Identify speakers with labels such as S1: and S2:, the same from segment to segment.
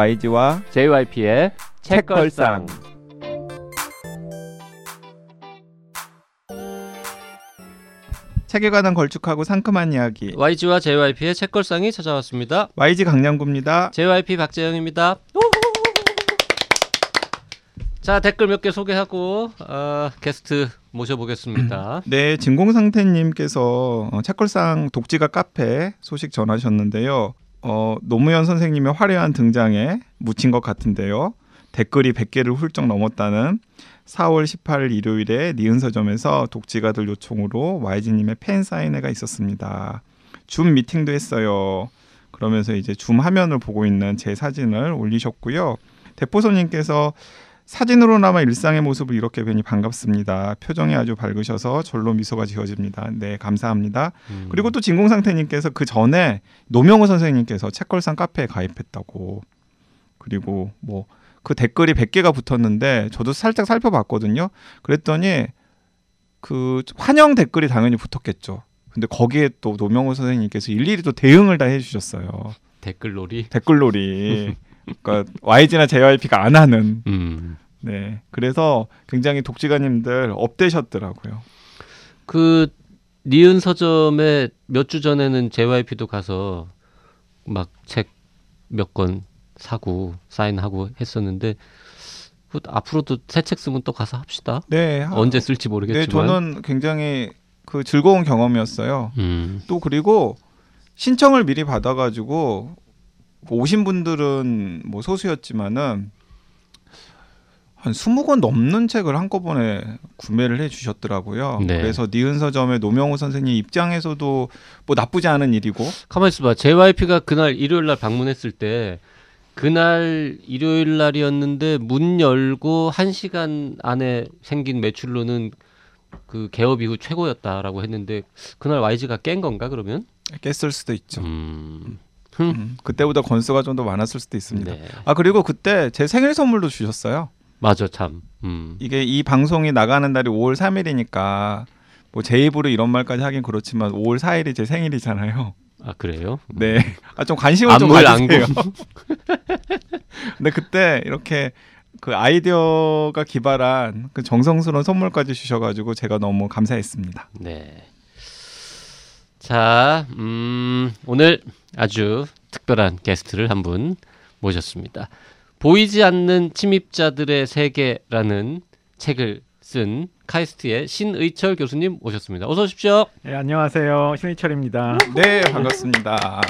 S1: YG와
S2: JYP의 책걸상.
S1: 책에 관한 걸쭉하고 상큼한 이야기
S2: YG와 JYP의 책걸상이 찾아왔습니다.
S1: YG 강량구입니다.
S2: JYP 박재영입니다. 자 댓글 몇 개 소개하고 어, 게스트 모셔보겠습니다.
S1: 네, 진공상태님께서 어, 책걸상 독지가 카페 소식 전하셨는데요. 어, 노무현 선생님의 화려한 등장에 묻힌 것 같은데요. 댓글이 100개를 훌쩍 넘었다는 4월 18일 일요일에 니은서점에서 독지가들 요청으로 YG님의 팬 사인회가 있었습니다. 줌 미팅도 했어요. 그러면서 이제 줌 화면을 보고 있는 제 사진을 올리셨고요. 대포손님께서 사진으로나마 일상의 모습을 이렇게 뵈니 반갑습니다. 표정이 아주 밝으셔서 절로 미소가 지어집니다. 네, 감사합니다.
S2: 음.
S1: 그리고 또 진공상태님께서 그 전에 노명호 선생님께서 책걸상 카페에 가입했다고. 그리고 뭐 그 댓글이 100개가 붙었는데 저도 살짝 살펴봤거든요. 그랬더니 그 환영 댓글이 당연히 붙었겠죠. 근데 거기에 또 노명호 선생님께서 일일이 또 대응을 다 해주셨어요.
S2: 댓글놀이.
S1: 댓글놀이. 그러니까 YG나 JYP가 안 하는.
S2: 음.
S1: 네. 그래서 굉장히 독지가님들 업되셨더라고요.
S2: 그 니은 서점에 몇 주 전에는 JYP도 가서 막 책 몇 권 사고 사인하고 했었는데 그 앞으로도 새 책 쓰면 또 가서 합시다.
S1: 네.
S2: 언제 쓸지 모르겠지만.
S1: 네, 저는 굉장히 그 즐거운 경험이었어요.
S2: 음.
S1: 또 그리고 신청을 미리 받아가지고 오신 분들은 뭐 소수였지만은 한 20권 넘는 책을 한꺼번에 구매를 해 주셨더라고요.
S2: 네.
S1: 그래서 니은 서점의 노명호 선생님 입장에서도 뭐 나쁘지 않은 일이고
S2: 가만 있어 봐. JYP가 그날 일요일 날 방문했을 때 그날 일요일 날이었는데 문 열고 한 시간 안에 생긴 매출로는 그 개업 이후 최고였다라고 했는데 그날 YG가 깬 건가 그러면?
S1: 깼을 수도 있죠.
S2: 음.
S1: 음, 그때보다 건수가 좀 더 많았을 수도 있습니다.
S2: 네.
S1: 아 그리고 그때 제 생일 선물도 주셨어요.
S2: 맞아 참. 음.
S1: 이게 이 방송이 나가는 날이 5월 3일이니까 뭐 제 입으로 이런 말까지 하긴 그렇지만 5월 4일이 제 생일이잖아요.
S2: 아 그래요?
S1: 네. 아 좀 관심을 좀 가지세요. 근데 그때 이렇게 그 아이디어가 기발한 그 정성스러운 선물까지 주셔가지고 제가 너무 감사했습니다.
S2: 네. 자, 음, 오늘 아주 특별한 게스트를 한 분 모셨습니다. 보이지 않는 침입자들의 세계라는 책을 쓴 카이스트의 신의철 교수님 오셨습니다. 어서 오십시오.
S3: 네, 안녕하세요. 신희철입니다.
S1: 네, 반갑습니다.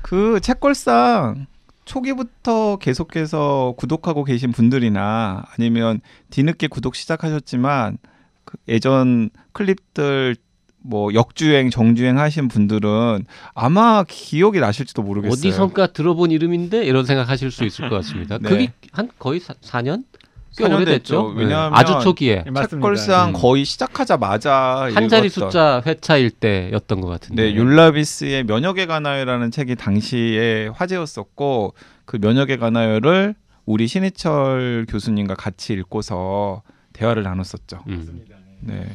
S1: 그 책걸상 초기부터 계속해서 구독하고 계신 분들이나 아니면 뒤늦게 구독 시작하셨지만 그 예전 클립들 뭐 역주행, 정주행 하신 분들은 아마 기억이 나실지도 모르겠어요.
S2: 어디선가 들어본 이름인데 이런 생각하실 수 있을 것 같습니다.
S1: 네.
S2: 그게 한 거의 사, 4년? 꽤
S1: 4년
S2: 오래됐죠.
S1: 됐죠.
S2: 네.
S1: 왜냐하면
S2: 아주 초기에
S3: 네.
S1: 책걸상
S2: 음.
S1: 거의 시작하자마자
S2: 한 자리 숫자 회차일 때였던 것 같은데.
S1: 네, 율라비스의 면역에 관하여라는 책이 당시에 화제였었고 그 면역에 관하여를 우리 신해철 교수님과 같이 읽고서 대화를 나눴었죠.
S2: 음.
S1: 네.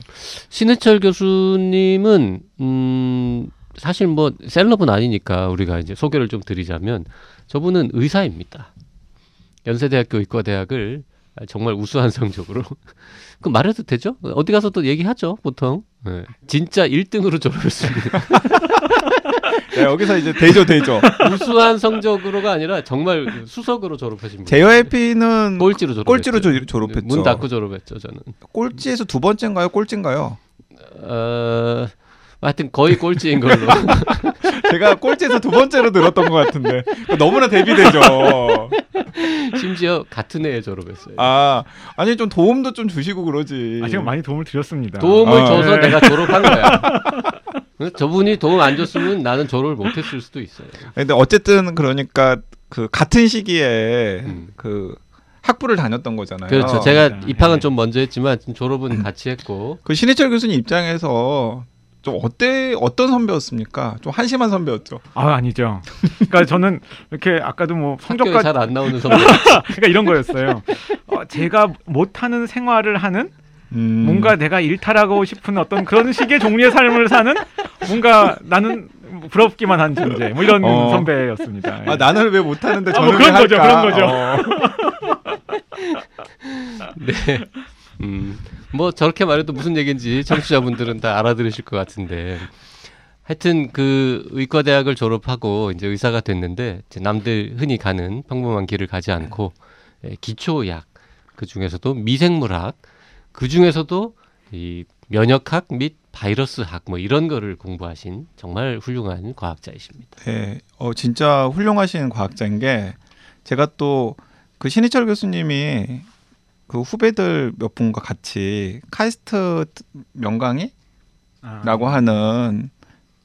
S2: 신해철 교수님은 음 사실 뭐 셀럽은 아니니까 우리가 이제 소개를 좀 드리자면 저분은 의사입니다. 연세대학교 의과대학을 정말 우수한 성적으로 그 말해도 되죠? 어디 가서 또 얘기하죠 보통. 네. 진짜 1등으로 졸업했습니다.
S1: 네, 여기서 이제 대조 대조.
S2: 우수한 성적으로가 아니라 정말 수석으로 졸업하십니다.
S1: JYP는
S2: 꼴찌로 졸업.
S1: 꼴찌로 조- 졸업했죠.
S2: 문 닫고 졸업했죠 저는.
S1: 꼴찌에서 두 번째인가요? 꼴찌인가요?
S2: 어 하여튼 거의 꼴찌인 걸로.
S1: 제가 꼴찌에서 두 번째로 들었던 것 같은데 너무나 대비되죠.
S2: 심지어 같은 해에 졸업했어요.
S1: 아 아니 좀 도움도 좀 주시고 그러지.
S3: 아, 제가 많이 도움을 드렸습니다.
S2: 도움을
S1: 아,
S2: 줘서
S3: 네.
S2: 내가 졸업한 거야. 응? 저분이 도움 안 줬으면 나는 졸업을 못했을 수도 있어요.
S1: 근데 어쨌든 그러니까 그 같은 시기에
S2: 음.
S1: 그 학부를 다녔던 거잖아요.
S2: 그렇죠. 제가. 입학은
S3: 네.
S2: 좀 먼저 했지만 졸업은 같이 했고
S1: 그 신해철 교수님 입장에서 좀 어때 어떤 선배였습니까? 좀 한심한 선배였죠.
S3: 아 아니죠. 그러니까 저는 이렇게 아까도 뭐 성적과
S2: 잘안 나오는 선배.
S3: 그러니까 이런 거였어요. 어, 제가 못하는 생활을 하는
S1: 음.
S3: 뭔가 내가 일탈하고 싶은 어떤 그런 식의 종류의 삶을 사는 뭔가 나는 부럽기만 한 존재. 뭐 이런
S1: 어.
S3: 선배였습니다.
S1: 아 나는 왜 못하는데
S3: 아,
S1: 저는 뭐왜
S3: 그런 거죠,
S1: 할까?
S3: 그런 거죠.
S1: 어.
S2: 네. 음, 뭐 저렇게 말해도 무슨 얘기인지 청취자분들은 다 알아들으실 것 같은데. 하여튼 그 의과대학을 졸업하고 이제 의사가 됐는데 이제 남들 흔히 가는 평범한 길을 가지 않고 예, 기초의학 그 중에서도 미생물학 그 중에서도 이 면역학 및 바이러스학 뭐 이런 거를 공부하신 정말 훌륭한 과학자이십니다.
S1: 네, 어 진짜 훌륭하신 과학자인 게 제가 또 그 신희철 교수님이 그 후배들 몇 분과 같이 카이스트 명강의라고
S3: 아,
S1: 하는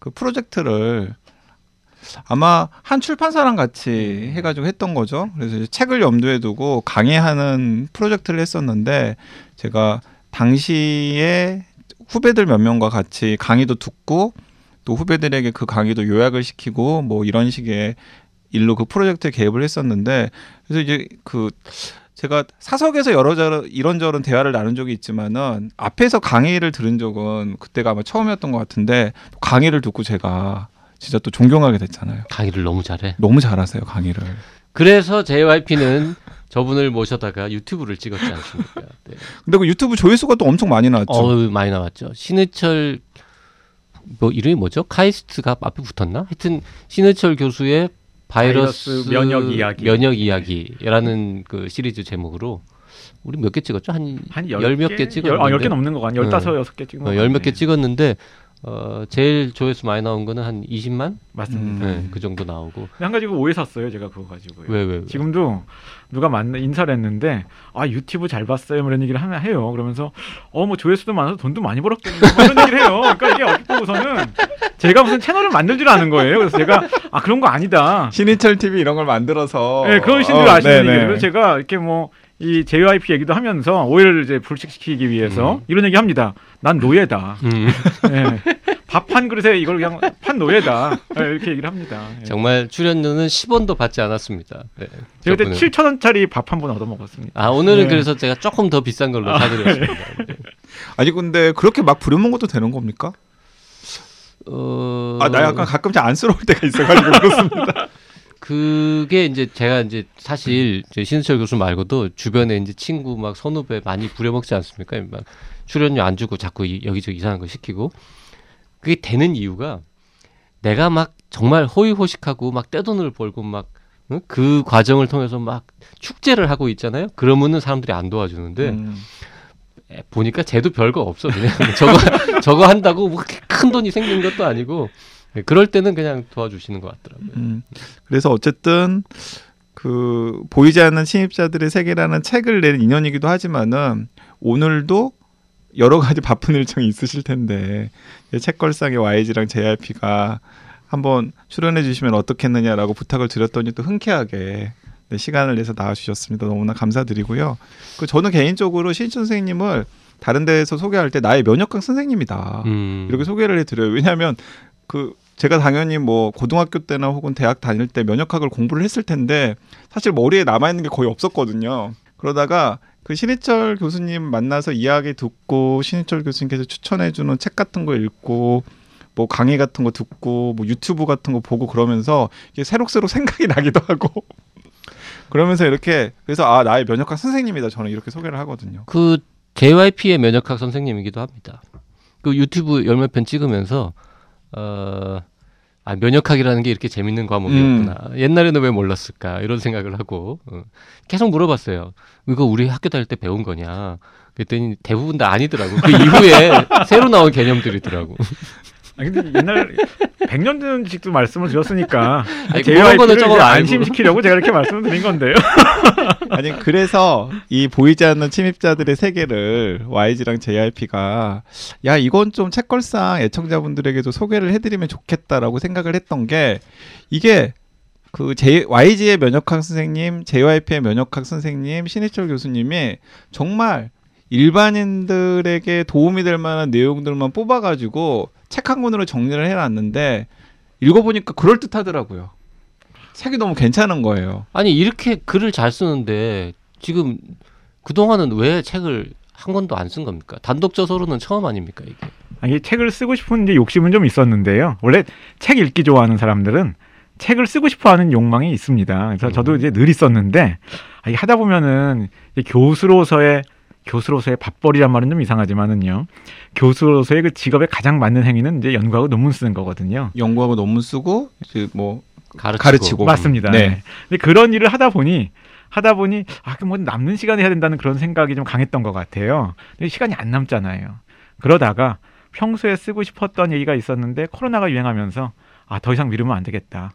S1: 그 프로젝트를 아마 한 출판사랑 같이 해가지고 했던 거죠. 그래서 이제 책을 염두에 두고 강의하는 프로젝트를 했었는데 제가 당시에 후배들 몇 명과 같이 강의도 듣고 또 후배들에게 그 강의도 요약을 시키고 뭐 이런 식의 일로 그 프로젝트에 개입을 했었는데 그래서 이제 그 제가 사석에서 여러저런 이런저런 대화를 나눈 적이 있지만은 앞에서 강의를 들은 적은 그때가 아마 처음이었던 것 같은데 강의를 듣고 제가 진짜 또 존경하게 됐잖아요.
S2: 강의를 너무 잘해.
S1: 너무 잘하세요 강의를.
S2: 그래서 JYP는 저분을 모셔다가 유튜브를 찍었지 않습니까? 네.
S1: 근데 그 유튜브 조회수가 또 엄청 많이 나왔죠.
S2: 어우 많이 나왔죠. 신해철 뭐 이름이 뭐죠? 카이스트가 앞에 붙었나? 하여튼 신해철 교수의 바이러스,
S3: 바이러스 면역 이야기.
S2: 면역 이야기라는 그 시리즈 제목으로 우리 몇 개 찍었죠? 한
S3: 한
S2: 열 몇 개 찍었는데.
S3: 열, 아, 10개 넘는 거.
S2: 응.
S3: 15, 6개 찍은
S2: 거열몇 개. 찍었는데 어 제일 조회수 많이 나온 거는 한 20만?
S3: 맞습니다.
S1: 음.
S2: 네, 그 정도 나오고.
S3: 한 가지 그 오해 샀어요. 제가 그거 가지고요.
S2: 왜 왜? 왜?
S3: 지금도 누가 만나 인사를 했는데 아 유튜브 잘 봤어요 뭐 이런 얘기를 하면 해요 그러면서 어 뭐 조회수도 많아서 돈도 많이 벌었겠네 뭐 이런 얘기를 해요 그러니까 이게 어떻게 보고서는 제가 무슨 채널을 만들 줄 아는 거예요 그래서 제가 아 그런 거 아니다
S1: 신인철 TV 이런 걸 만들어서
S3: 네, 그러신 줄
S1: 어,
S3: 아시는
S1: 네네.
S3: 얘기예요 그래서 제가 이렇게 뭐 이 JYP 얘기도 하면서 오해를 이제 불식시키기 위해서
S2: 음.
S3: 이런 얘기 합니다 난 노예다
S2: 음,
S3: 밥한 그릇에 이걸 그냥 판 노예다 네, 이렇게 얘기를 합니다 예.
S2: 정말 출연료는 10원도 받지 않았습니다. 네,
S3: 제가 그때
S2: 저분은.
S3: 7천 원짜리 밥 한 번 얻어 먹었습니다
S2: 아 오늘은
S3: 네.
S2: 그래서 제가 조금 더 비싼 걸로
S3: 아,
S2: 사드렸습니다. 네.
S1: 아니 근데 그렇게 막 부려먹은 것도 되는 겁니까?
S2: 어...
S1: 아나 약간 가끔 좀 안쓰러울 때가 있어가지고 그렇습니다.
S2: 그게 이제 제가 이제 사실 이제 신수철 교수 말고도 주변에 이제 친구 막 선후배 많이 부려먹지 않습니까? 막 출연료 안 주고 자꾸 이- 여기저기 이상한 거 시키고 그게 되는 이유가 내가 막 정말 호의호식하고 막 떼돈을 벌고 막 그 과정을 통해서 막 축제를 하고 있잖아요. 그러면은 사람들이 안 도와주는데
S1: 음.
S2: 에, 보니까 쟤도 별거 없어 그냥 저거 저거 한다고 뭐 큰 돈이 생긴 것도 아니고 네, 그럴 때는 그냥 도와주시는 것 같더라고요.
S1: 음. 그래서 어쨌든 그 보이지 않는 침입자들의 세계라는 책을 낸 인연이기도 하지만은 오늘도 여러 가지 바쁜 일정이 있으실 텐데 이 책걸상의 YG랑 JRP가 한번 출연해 주시면 어떻겠느냐라고 부탁을 드렸더니 또 흔쾌하게 네, 시간을 내서 나와주셨습니다. 너무나 감사드리고요. 그 저는 개인적으로 신 선생님을 다른 데서 소개할 때 나의 면역학 선생님이다.
S2: 음.
S1: 이렇게 소개를 해드려요. 왜냐하면 그 제가 당연히 뭐 고등학교 때나 혹은 대학 다닐 때 면역학을 공부를 했을 텐데 사실 머리에 남아 있는 게 거의 없었거든요. 그러다가 그 신희철 교수님 만나서 이야기 듣고 신희철 교수님께서 추천해 주는 책 같은 거 읽고 뭐 강의 같은 거 듣고 뭐 유튜브 같은 거 보고 그러면서 이게 새록새록 생각이 나기도 하고 그러면서 이렇게 그래서 아 나의 면역학 선생님이다 저는 이렇게 소개를 하거든요.
S2: 그 JYP의 면역학 선생님이기도 합니다. 그 유튜브 열몇 편 찍으면서 어, 아, 면역학이라는 게 이렇게 재밌는 과목이었구나. 옛날에는 왜 몰랐을까 이런 생각을 하고 어, 계속 물어봤어요. 이거 우리 학교 다닐 때 배운 거냐? 그랬더니 대부분 다 아니더라고. 그 이후에 새로 나온 개념들이더라고.
S3: 아 근데 옛날 100년 전식도 말씀을 드렸으니까 JYP를. 안심시키려고 제가 이렇게 말씀을 드린 건데요.
S1: 아니 그래서 이 보이지 않는 침입자들의 세계를 YG랑 JRP가 야 이건 좀 책걸상 애청자분들에게도 소개를 해드리면 좋겠다라고 생각을 했던 게 이게 그 J, YG의 면역학 선생님, JYP의 면역학 선생님, 신희철 교수님이 정말 일반인들에게 도움이 될 만한 내용들만 뽑아가지고 책 한 권으로 정리를 해놨는데 읽어보니까 그럴 듯하더라고요. 책이 너무 괜찮은 거예요.
S2: 아니 이렇게 글을 잘 쓰는데 지금 그 동안은 왜 책을 한 권도 안 쓴 겁니까? 단독 저서로는 처음 아닙니까 이게?
S3: 아, 이 책을 쓰고 싶은 이제 욕심은 좀 있었는데요. 원래 책 읽기 좋아하는 사람들은 책을 쓰고 싶어하는 욕망이 있습니다. 그래서 저도
S2: 음.
S3: 이제 늘 있었는데 아, 하다 보면은 이제 교수로서의 교수로서의 밥벌이란 말은 좀 이상하지만은요. 교수로서의 그 직업에 가장 맞는 행위는 이제 연구하고 논문 쓰는 거거든요.
S1: 연구하고 논문 쓰고 이제 뭐
S2: 가르치고,
S1: 가르치고.
S3: 맞습니다.
S1: 네.
S3: 네. 근데 그런 일을 하다 보니 하다 보니 아 뭐 남는 시간에 해야 된다는 그런 생각이 좀 강했던 것 같아요. 근데 시간이 안 남잖아요. 그러다가 평소에 쓰고 싶었던 얘기가 있었는데 코로나가 유행하면서 아 더 이상 미루면 안 되겠다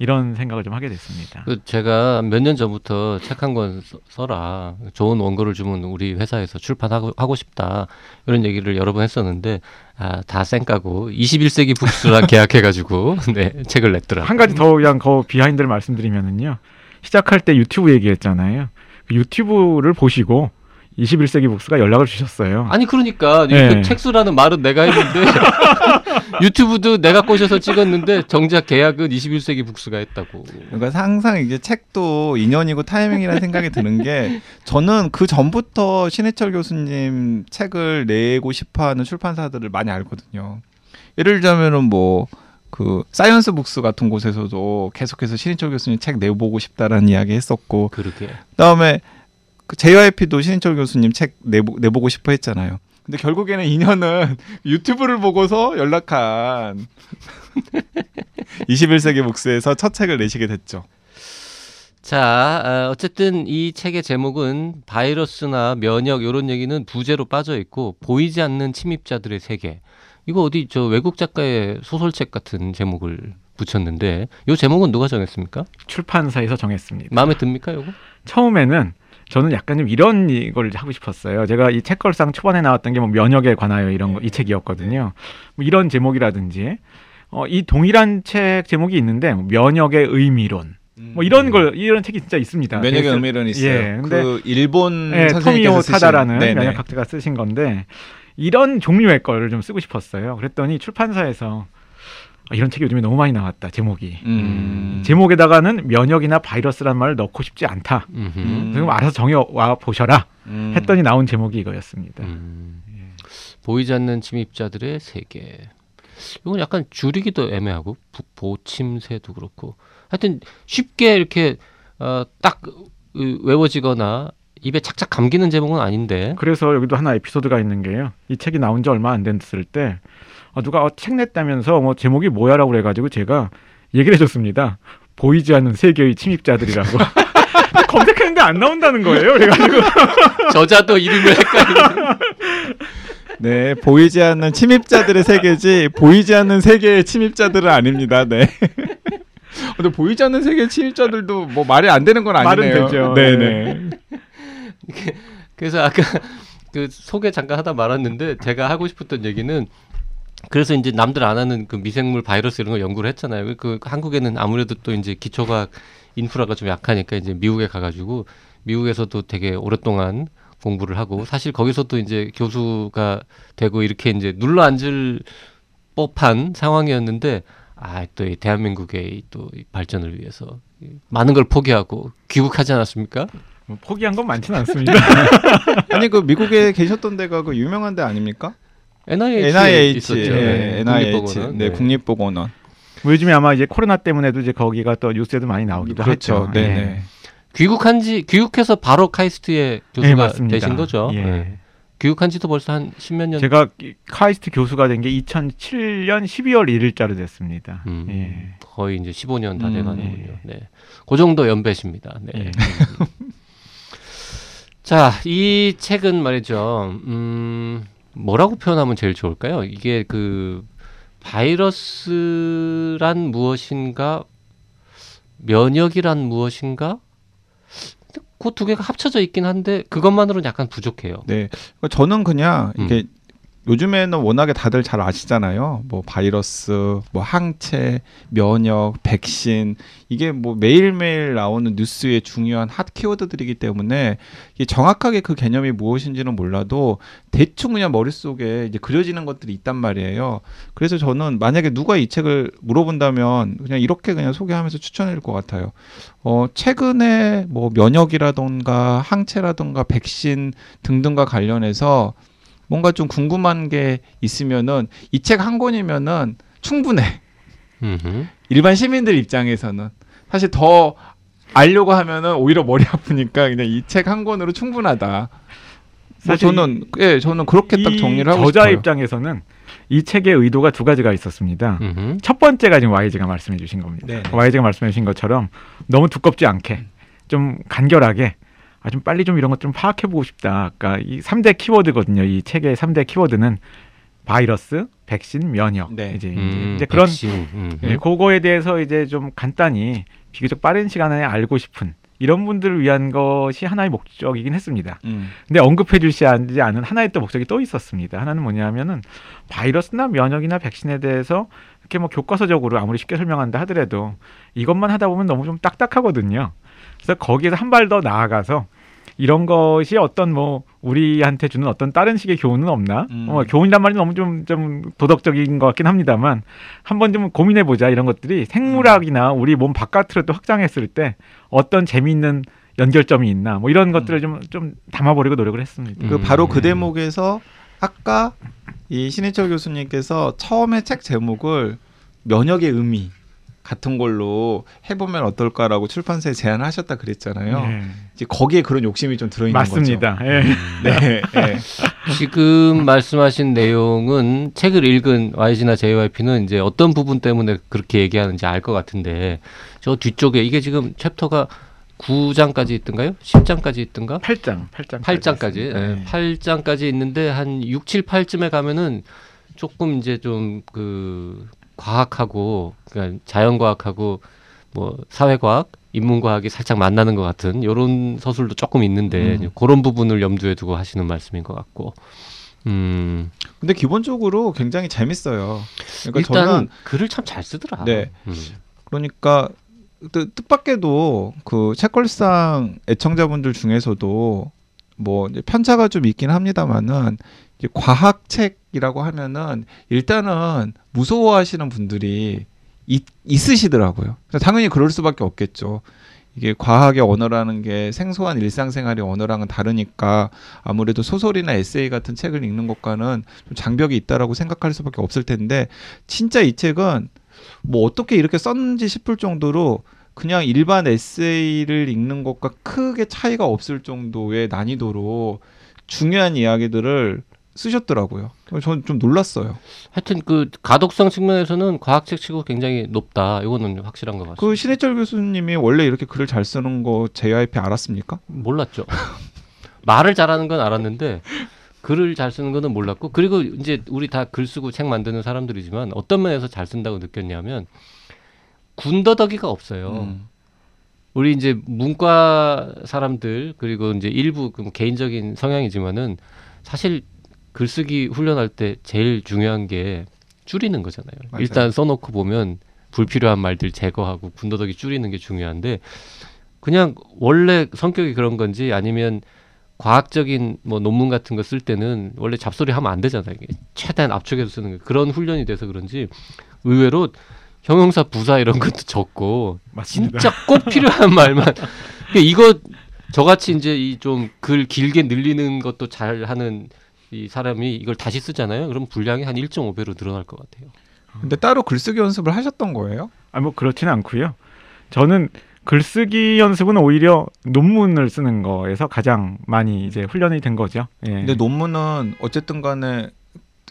S3: 이런 생각을 좀 하게 됐습니다.
S2: 그 제가 몇 년 전부터 책 한 권 써라 좋은 원고를 주면 우리 회사에서 출판하고 하고 싶다 이런 얘기를 여러 번 했었는데 아, 다 쌩까고 21세기 북스랑 계약해가지고 네 책을 냈더라.
S3: 한 가지 더 그냥 더 비하인드를 말씀드리면은요. 시작할 때 유튜브 얘기했잖아요. 그 유튜브를 보시고 21세기 북스가 연락을 주셨어요.
S2: 아니 그러니까
S3: 네.
S2: 그 책수라는 말은 내가 했는데 유튜브도 내가 꼬셔서 찍었는데 정작 계약은 21세기 북스가 했다고.
S1: 그러니까 항상 이제 책도 인연이고 타이밍이라는 생각이 드는 게 저는 그 전부터 신의철 교수님 책을 내고 싶어하는 출판사들을 많이 알거든요. 예를 들자면은 뭐 그 사이언스 북스 같은 곳에서도 계속해서 신의철 교수님 책 내보고 싶다라는 이야기 했었고
S2: 그러게.
S1: 그다음에 그 JYP도 신의철 교수님 책 내보, 내보고 싶어 했잖아요. 근데 결국에는 인연은 유튜브를 보고서 연락한 21세기 북스에서 첫 책을 내시게 됐죠.
S2: 자, 어, 어쨌든 이 책의 제목은 바이러스나 면역 이런 얘기는 부제로 빠져 있고 보이지 않는 침입자들의 세계. 이거 어디 저 외국 작가의 소설책 같은 제목을 붙였는데 이 제목은 누가 정했습니까?
S3: 출판사에서 정했습니다.
S2: 마음에 듭니까, 요거?
S3: 처음에는 저는 약간 좀 이런 이걸 하고 싶었어요. 제가 이 책걸상 초반에 나왔던 게 뭐 면역에 관하여 이런 거, 이 책이었거든요. 뭐 이런 제목이라든지 어, 이 동일한 책 제목이 있는데 뭐 면역의 의미론 뭐 이런 걸 이런 책이 진짜 있습니다.
S1: 음. 면역의
S3: 그래서-
S1: 의미론 있어요.
S3: 예, 근데
S1: 그 일본
S3: 네, 토미오
S1: 쓰신
S3: 타다라는
S1: 네네.
S3: 면역학자가 쓰신 건데 이런 종류의 거를 좀 쓰고 싶었어요. 그랬더니 출판사에서 아, 이런 책이 요즘에 너무 많이 나왔다 제목이
S1: 음.
S3: 제목에다가는 면역이나 바이러스란 말을 넣고 싶지 않다.
S2: 음흠.
S1: 음.
S3: 그럼 알아서 정해와 보셔라
S1: 음.
S3: 했더니 나온 제목이 이거였습니다.
S2: 음. 보이지 않는 침입자들의 세계. 이건 약간 줄이기도 애매하고 부- 보침새도 그렇고 하여튼 쉽게 이렇게 어, 딱 으, 외워지거나 입에 착착 감기는 제목은 아닌데
S3: 그래서 여기도 하나 에피소드가 있는 게요. 이 책이 나온 지 얼마 안 됐을 때 어, 누가 어, 책 냈다면서 뭐 제목이 뭐야라고 그래가지고 제가 얘기를 해줬습니다. 보이지 않는 세계의 침입자들이라고. 검색했는데 안 나온다는 거예요. 그래가지고
S2: 저자도 이름을 헷갈리는
S1: 네, 보이지 않는 침입자들의 세계지 보이지 않는 세계의 침입자들은 아닙니다. 네. 근데 보이지 않는 세계의 침입자들도 뭐 말이 안 되는 건
S3: 말은
S1: 아니네요.
S3: 되죠.
S1: 네, 네.
S2: 그래서 아까 그 소개 잠깐 하다 말았는데 제가 하고 싶었던 얘기는 그래서 이제 남들 안 하는 그 미생물 바이러스 이런 거 연구를 했잖아요. 그 한국에는 아무래도 또 이제 기초과학 인프라가 좀 약하니까 이제 미국에 가가지고 미국에서도 되게 오랫동안 공부를 하고 사실 거기서도 이제 교수가 되고 이렇게 이제 눌러 앉을 법한 상황이었는데 아또이 대한민국의 또이 발전을 위해서 많은 걸 포기하고 귀국하지 않았습니까?
S3: 뭐 포기한 건 많지는 않습니다.
S1: 아니 그 미국에 계셨던 데가 그 유명한 데 아닙니까?
S2: NIH,
S1: NIH,
S2: 있었죠.
S1: 예,
S2: 네,
S1: NIH,
S2: 국립보건원.
S1: 네, 국립보건원.
S3: 뭐 요즘에 아마 이제 코로나 때문에도 이제 거기가 또 뉴스에도 많이 나오기도
S1: 그렇죠.
S3: 했죠.
S1: 네,
S3: 예.
S1: 네.
S2: 귀국한 지 귀국해서 바로 카이스트의
S3: 네,
S2: 교수가
S3: 맞습니다.
S2: 되신 거죠.
S3: 예.
S2: 네. 귀국한 지도 벌써 한 십몇 년.
S3: 제가 이- 카이스트 교수가 된 게 2007년 12월 1일자로 됐습니다.
S2: 음,
S3: 예.
S2: 거의 이제 15년 다
S1: 음,
S2: 돼가는군요. 네. 그 정도 연배십니다. 네.
S3: 예.
S2: 자, 이 책은 말이죠. 음, 뭐라고 표현하면 제일 좋을까요? 이게 그 바이러스란 무엇인가, 면역이란 무엇인가? 그 두 개가 합쳐져 있긴 한데 그것만으로는 약간 부족해요.
S1: 네. 저는 그냥
S2: 음.
S1: 이게 요즘에는 워낙에 다들 잘 아시잖아요. 뭐 바이러스, 뭐 항체, 면역, 백신 이게 뭐 매일매일 나오는 뉴스의 중요한 핫 키워드들이기 때문에 정확하게 그 개념이 무엇인지는 몰라도 대충 그냥 머릿속에 이제 그려지는 것들이 있단 말이에요. 그래서 저는 만약에 누가 이 책을 물어본다면 그냥 이렇게 그냥 소개하면서 추천해줄 것 같아요. 어, 최근에 뭐 면역이라던가 항체라던가 백신 등등과 관련해서 뭔가 좀 궁금한 게 있으면은 이 책 한 권이면은 충분해.
S2: 음흠.
S1: 일반 시민들 입장에서는 사실 더 알려고 하면은 오히려 머리 아프니까 그냥 이 책 한 권으로 충분하다. 뭐
S3: 사실
S1: 저는 예 저는 그렇게
S3: 딱이
S1: 정리를 하고
S3: 저자
S1: 싶어요.
S3: 입장에서는 이 책의 의도가 두 가지가 있었습니다.
S2: 음흠.
S3: 첫 번째가 지금 YG가 말씀해 주신 겁니다.
S1: 네.
S3: YG가 말씀해 주신 것처럼 너무 두껍지 않게 좀 간결하게 아, 좀 빨리 좀 이런 것 좀 파악해 보고 싶다. 그러니까 이 3대 키워드거든요. 이 책의 3대 키워드는 바이러스, 백신, 면역.
S1: 네.
S3: 이제,
S2: 음,
S3: 이제 그런
S2: 백신.
S3: 예, 그거에 대해서 이제 좀 간단히 비교적 빠른 시간에 알고 싶은 이런 분들을 위한 것이 하나의 목적이긴 했습니다.
S1: 음.
S3: 근데 언급해 주시지 않은 하나의 또 목적이 또 있었습니다. 하나는 뭐냐면은 바이러스나 면역이나 백신에 대해서 이렇게 뭐 교과서적으로 아무리 쉽게 설명한다 하더라도 이것만 하다 보면 너무 좀 딱딱하거든요. 그래서 거기에서 한 발 더 나아가서 이런 것이 어떤 뭐 우리한테 주는 어떤 다른 식의 교훈은 없나?
S1: 음.
S3: 어, 교훈이란 말이 너무 좀, 좀 도덕적인 것 같긴 합니다만 한번 좀 고민해 보자 이런 것들이 생물학이나 우리 몸 바깥으로 또 확장했을 때 어떤 재미있는 연결점이 있나 뭐 이런 것들을 좀, 좀 담아보려고 노력을 했습니다.
S1: 그
S2: 음.
S1: 바로 그 대목에서 아까 이 신해철 교수님께서 처음에 책 제목을 면역의 의미 같은 걸로 해보면 어떨까라고 출판사에 제안하셨다 그랬잖아요.
S3: 네.
S1: 이제 거기에 그런 욕심이 좀 들어있는
S3: 맞습니다. 예.
S1: 거죠. 네, 네.
S2: 지금 말씀하신 내용은 책을 읽은 YG나 JYP는 이제 어떤 부분 때문에 그렇게 얘기하는지 알 것 같은데 저 뒤쪽에 이게 지금 챕터가 9장까지 있던가요? 10장까지 있던가?
S3: 8장, 8장,
S2: 8장까지. 예, 8장까지 있는데 한 6, 7, 8쯤에 가면은 조금 이제 좀 그 과학하고 그러니까 자연과학하고 뭐 사회과학, 인문과학이 살짝 만나는 것 같은 요런 서술도 조금 있는데
S1: 음.
S2: 그런 부분을 염두에 두고 하시는 말씀인 것 같고. 음.
S1: 근데 기본적으로 굉장히 재밌어요. 그러니까
S2: 일단
S1: 저는
S2: 글을 참 잘 쓰더라.
S1: 네.
S2: 음.
S1: 그러니까 뜻- 뜻밖에도 그 책걸상 애청자분들 중에서도 뭐 편차가 좀 있긴 합니다만은 이제 과학책이라고 하면은 일단은 무서워하시는 분들이 있, 있으시더라고요. 당연히 그럴 수밖에 없겠죠. 이게 과학의 언어라는 게 생소한 일상생활의 언어랑은 다르니까 아무래도 소설이나 에세이 같은 책을 읽는 것과는 좀 장벽이 있다라고 생각할 수밖에 없을 텐데 진짜 이 책은 뭐 어떻게 이렇게 썼는지 싶을 정도로 그냥 일반 에세이를 읽는 것과 크게 차이가 없을 정도의 난이도로 중요한 이야기들을 쓰셨더라고요. 저는 좀 놀랐어요.
S2: 하여튼 그 가독성 측면에서는 과학책 치고 굉장히 높다. 이거는 확실한 것 같습니다.
S1: 그 신해철 교수님이 원래 이렇게 글을 잘 쓰는 거 JYP 알았습니까?
S2: 몰랐죠. 말을 잘하는 건 알았는데 글을 잘 쓰는 거는 몰랐고 그리고 이제 우리 다 글 쓰고 책 만드는 사람들이지만 어떤 면에서 잘 쓴다고 느꼈냐면 군더더기가 없어요.
S1: 음.
S2: 우리 이제 문과 사람들 그리고 이제 일부 그뭐 개인적인 성향이지만은 사실 글쓰기 훈련할 때 제일 중요한 게 줄이는 거잖아요.
S1: 맞아요.
S2: 일단 써놓고 보면 불필요한 말들 제거하고 군더더기 줄이는 게 중요한데 그냥 원래 성격이 그런 건지 아니면 과학적인 뭐 논문 같은 거 쓸 때는 원래 잡소리 하면 안 되잖아요. 최대한 압축해서 쓰는 거 그런 훈련이 돼서 그런지 의외로 형용사 부사 이런 것도 적고
S3: 맞습니다.
S2: 진짜 꼭 필요한 말만 그러니까 이거 저같이 이제 이 좀 글 길게 늘리는 것도 잘 하는 이 사람이 이걸 다시 쓰잖아요. 그럼 분량이 한 1.5배로 늘어날 것 같아요.
S1: 근데 따로 글쓰기 연습을 하셨던 거예요?
S3: 아, 뭐 그렇지는 않고요. 저는 글쓰기 연습은 오히려 논문을 쓰는 거에서 가장 많이 이제 훈련이 된 거죠. 예.
S1: 근데 논문은 어쨌든 간에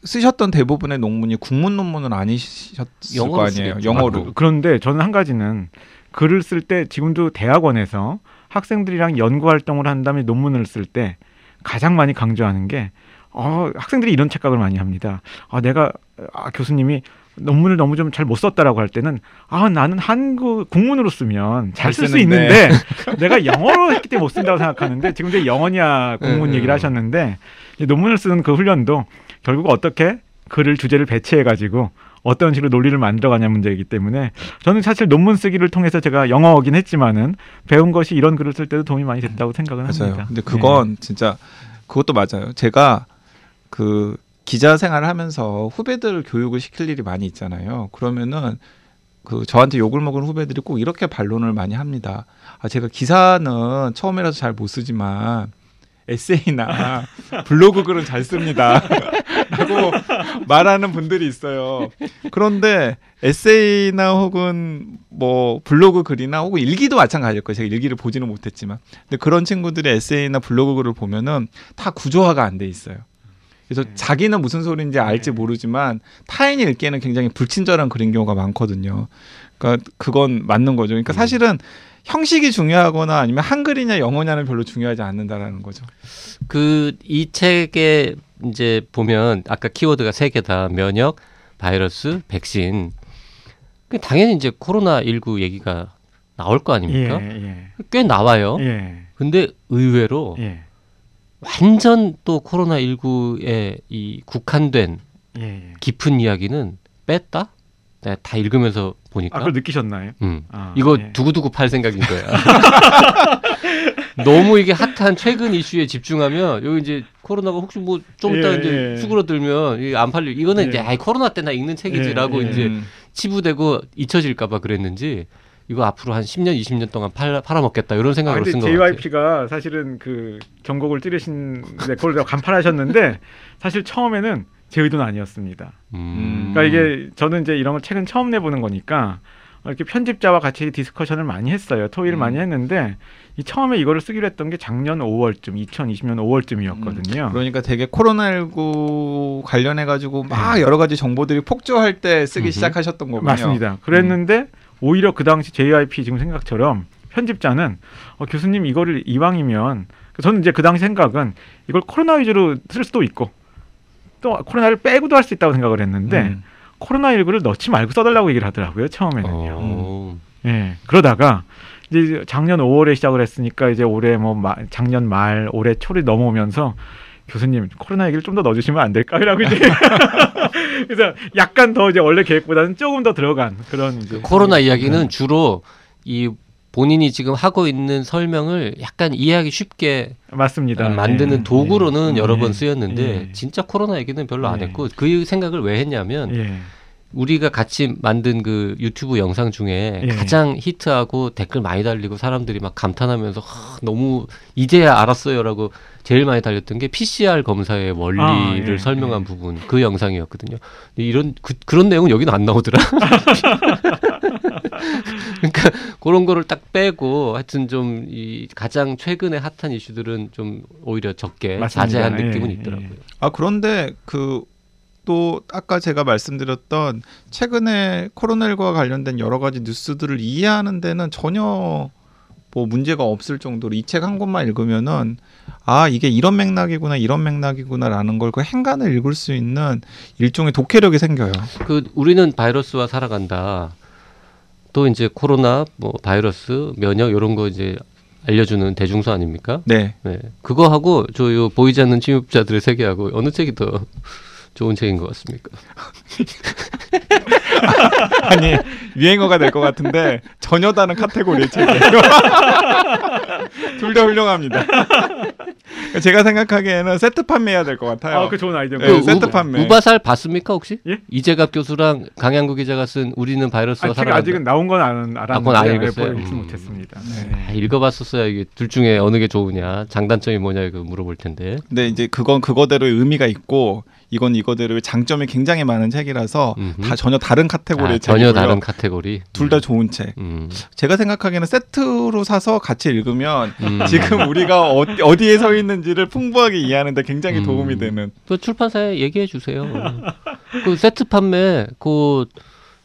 S1: 쓰셨던 대부분의 논문이 국문 논문은 아니셨을 거 아니에요.
S2: 쓰겠죠.
S1: 영어로.
S3: 아, 그- 그런데 저는 한 가지는 글을 쓸 때 지금도 대학원에서 학생들이랑 연구 활동을 한 다음에 논문을 쓸 때 가장 많이 강조하는 게 어, 학생들이 이런 착각을 많이 합니다. 아, 내가 아, 교수님이 논문을 너무 좀 잘 못 썼다라고 할 때는 아 나는 한국 국문으로 쓰면 잘 쓸 수. 있는데 내가 영어로 했기 때문에 못 쓴다고 생각하는데 지금 이제 영어냐 국문
S2: 음,
S3: 얘기를
S2: 음.
S3: 하셨는데 이 논문을 쓰는 그 훈련도 결국 어떻게 글을 주제를 배치해 가지고 어떤 식으로 논리를 만들어가냐 문제이기 때문에 저는 사실 논문 쓰기를 통해서 제가 영어이긴 했지만은 배운 것이 이런 글을 쓸 때도 도움이 많이 됐다고 생각은
S1: 맞아요.
S3: 합니다.
S1: 근데 그건 진짜 그것도 맞아요. 제가 그 기자 생활을 하면서 후배들 교육을 시킬 일이 많이 있잖아요. 그러면은 그 저한테 욕을 먹은 후배들이 꼭 이렇게 반론을 많이 합니다. 아 제가 기사는 처음이라서 잘 못 쓰지만 에세이나 블로그 글은 잘 씁니다. 라고 말하는 분들이 있어요. 그런데 에세이나 혹은 뭐 블로그 글이나 혹은 일기도 마찬가지일 거예요. 제가 일기를 보지는 못했지만. 근데 그런 친구들의 에세이나 블로그 글을 보면은 다 구조화가 안 돼 있어요. 그래서
S3: 네.
S1: 자기는 무슨 소리인지 알지
S3: 네.
S1: 모르지만 타인이 읽기에는 굉장히 불친절한 그런 경우가 많거든요. 그러니까 그건 맞는 거죠. 그러니까
S2: 음.
S1: 사실은 형식이 중요하거나 아니면 한글이냐 영어냐는 별로 중요하지 않는다라는 거죠.
S2: 그 이 책에 이제 보면 아까 키워드가 세 개다 면역, 바이러스, 백신. 그 당연히 이제 코로나 19 얘기가 나올 거 아닙니까?
S3: 예,
S2: 꽤 나와요.
S3: 예, 예,
S2: 근데 의외로
S3: 예,
S2: 완전 또 코로나 19에 이 국한된
S3: 예, 예.
S2: 깊은 이야기는 뺐다. 내가 다 읽으면서 보니까
S3: 아, 그걸 느끼셨나요?
S2: 음.
S3: 아,
S2: 이거
S3: 예.
S2: 두고두고 팔 생각인 거야. 너무 이게 핫한 최근 이슈에 집중하면 여기 이제 코로나가 혹시 뭐좀 이따
S3: 예,
S2: 이제
S3: 예.
S2: 수그러들면 안 팔릴 이거는
S3: 예.
S2: 이제 아이 코로나 때나 읽는 책이지라고
S3: 예, 예.
S2: 이제
S1: 음.
S2: 치부되고 잊혀질까 봐 그랬는지 이거 앞으로 한 10년 20년 동안 팔, 팔아먹겠다 이런
S3: 아,
S2: 생각으로
S3: 근데
S2: 쓴것 같아요.
S3: JYP가 사실은 그 정곡을 찌르신 네, 그걸 내가 간파하셨는데 사실 처음에는 제 의도는 아니었습니다.
S2: 음.
S3: 그러니까 이게 저는 이제 이런 걸 책은 처음 내보는 거니까 이렇게 편집자와 같이 discussion을 많이 했어요. 토의를
S1: 음.
S3: 많이 했는데 이 처음에 이거를 쓰기로 했던 게 작년 5월쯤, 2020년 5월쯤이었거든요.
S1: 그러니까 되게 코로나19 관련해 가지고 막 여러 가지 정보들이 폭주할 때 쓰기
S2: 음흠.
S1: 시작하셨던 거군요.
S3: 맞습니다. 그랬는데 오히려 그 당시 JYP 지금 생각처럼 편집자는 어, 교수님 이거를 이왕이면 저는 이제 그 당시 생각은 이걸 코로나 위주로 쓸 수도 있고 또 코로나를 빼고도 할 수 있다고 생각을 했는데
S1: 음.
S3: 코로나 19를 넣지 말고 써달라고 얘기를 하더라고요 처음에는요.
S2: 어.
S3: 예. 그러다가 이제 작년 5월에 시작을 했으니까 이제 올해 뭐 마- 작년 말 올해 초를 넘어오면서 교수님 코로나 얘기를 좀 더 넣어주시면 안 될까요라고 이제 그래서 약간 더 이제 원래 계획보다는 조금 더 들어간 그런 이제
S2: 코로나
S3: 네.
S2: 이야기는 주로 이 본인이 지금 하고 있는 설명을 약간 이해하기 쉽게
S3: 맞습니다.
S2: 만드는
S3: 예.
S2: 도구로는
S3: 예.
S2: 여러
S3: 예.
S2: 번 쓰였는데
S3: 예.
S2: 진짜 코로나 얘기는 별로 안
S3: 예.
S2: 했고 그 생각을 왜 했냐면
S3: 예.
S2: 우리가 같이 만든 그 유튜브 영상 중에
S3: 예.
S2: 가장 히트하고 댓글 많이 달리고 사람들이 막 감탄하면서 하, 너무 이제야 알았어요라고 제일 많이 달렸던 게 PCR 검사의 원리를
S3: 아, 예,
S2: 설명한
S3: 예.
S2: 부분 그 영상이었거든요. 이런 그, 그런 내용은 여기는 안 나오더라. 그러니까 그런 거를 딱 빼고 하여튼 좀 이 가장 최근에 핫한 이슈들은 좀 오히려 적게
S3: 맞습니다.
S2: 자제한 느낌은
S3: 예,
S2: 있더라고요.
S3: 예.
S1: 아 그런데 그 또 아까 제가 말씀드렸던 최근에 코로나19와 관련된 여러 가지 뉴스들을 이해하는 데는 전혀 뭐 문제가 없을 정도로 이 책 한 권만 읽으면은 아 이게 이런 맥락이구나 이런 맥락이구나라는 걸 그 행간을 읽을 수 있는 일종의 독해력이 생겨요.
S2: 그 우리는 바이러스와 살아간다. 또 이제 코로나, 뭐 바이러스, 면역 이런 거 이제 알려주는 대중서 아닙니까?
S1: 네.
S2: 네, 그거 하고 저 요 보이지 않는 침입자들의 세계하고 어느 책이 더 좋은 책인 것 같습니까?
S1: 아니 유행어가 될 것 같은데 전혀 다른 카테고리의 책이에요. 둘 다 훌륭합니다. 제가 생각하기에는 세트 판매해야 될 것 같아요.
S3: 아, 그 좋은 아이디어.
S1: 네,
S2: 그
S1: 세트
S2: 우-
S1: 판매.
S2: 우바살 봤습니까 혹시?
S3: 예?
S2: 이재갑 교수랑 강양구 기자가 쓴 우리는 바이러스와
S3: 아, 제가
S2: 살아간다.
S3: 아직은 나온 건 안, 알았는데
S2: 그건 안 읽었어요?
S3: 읽지
S2: 음.
S3: 못했습니다.
S1: 네.
S2: 아, 읽어봤었어야 이게 둘 중에 어느 게 좋으냐, 장단점이 뭐냐 이거 물어볼 텐데.
S1: 근데 이제 그건 그거대로의 의미가 있고 이건 이거대로의 장점이 굉장히 많은 책이라서
S2: 음흠.
S1: 다 전혀 다른 카테고리의
S2: 아, 전혀
S1: 책이고요.
S2: 다른 카테고리.
S1: 둘 다 좋은 책.
S2: 음.
S1: 제가 생각하기에는 세트로 사서 같이 읽으면
S2: 음.
S1: 지금 우리가 어디, 어디에 서 있는지를 풍부하게 이해하는데 굉장히
S2: 음.
S1: 도움이 되는.
S2: 그 출판사에 얘기해 주세요. 그 세트 판매 그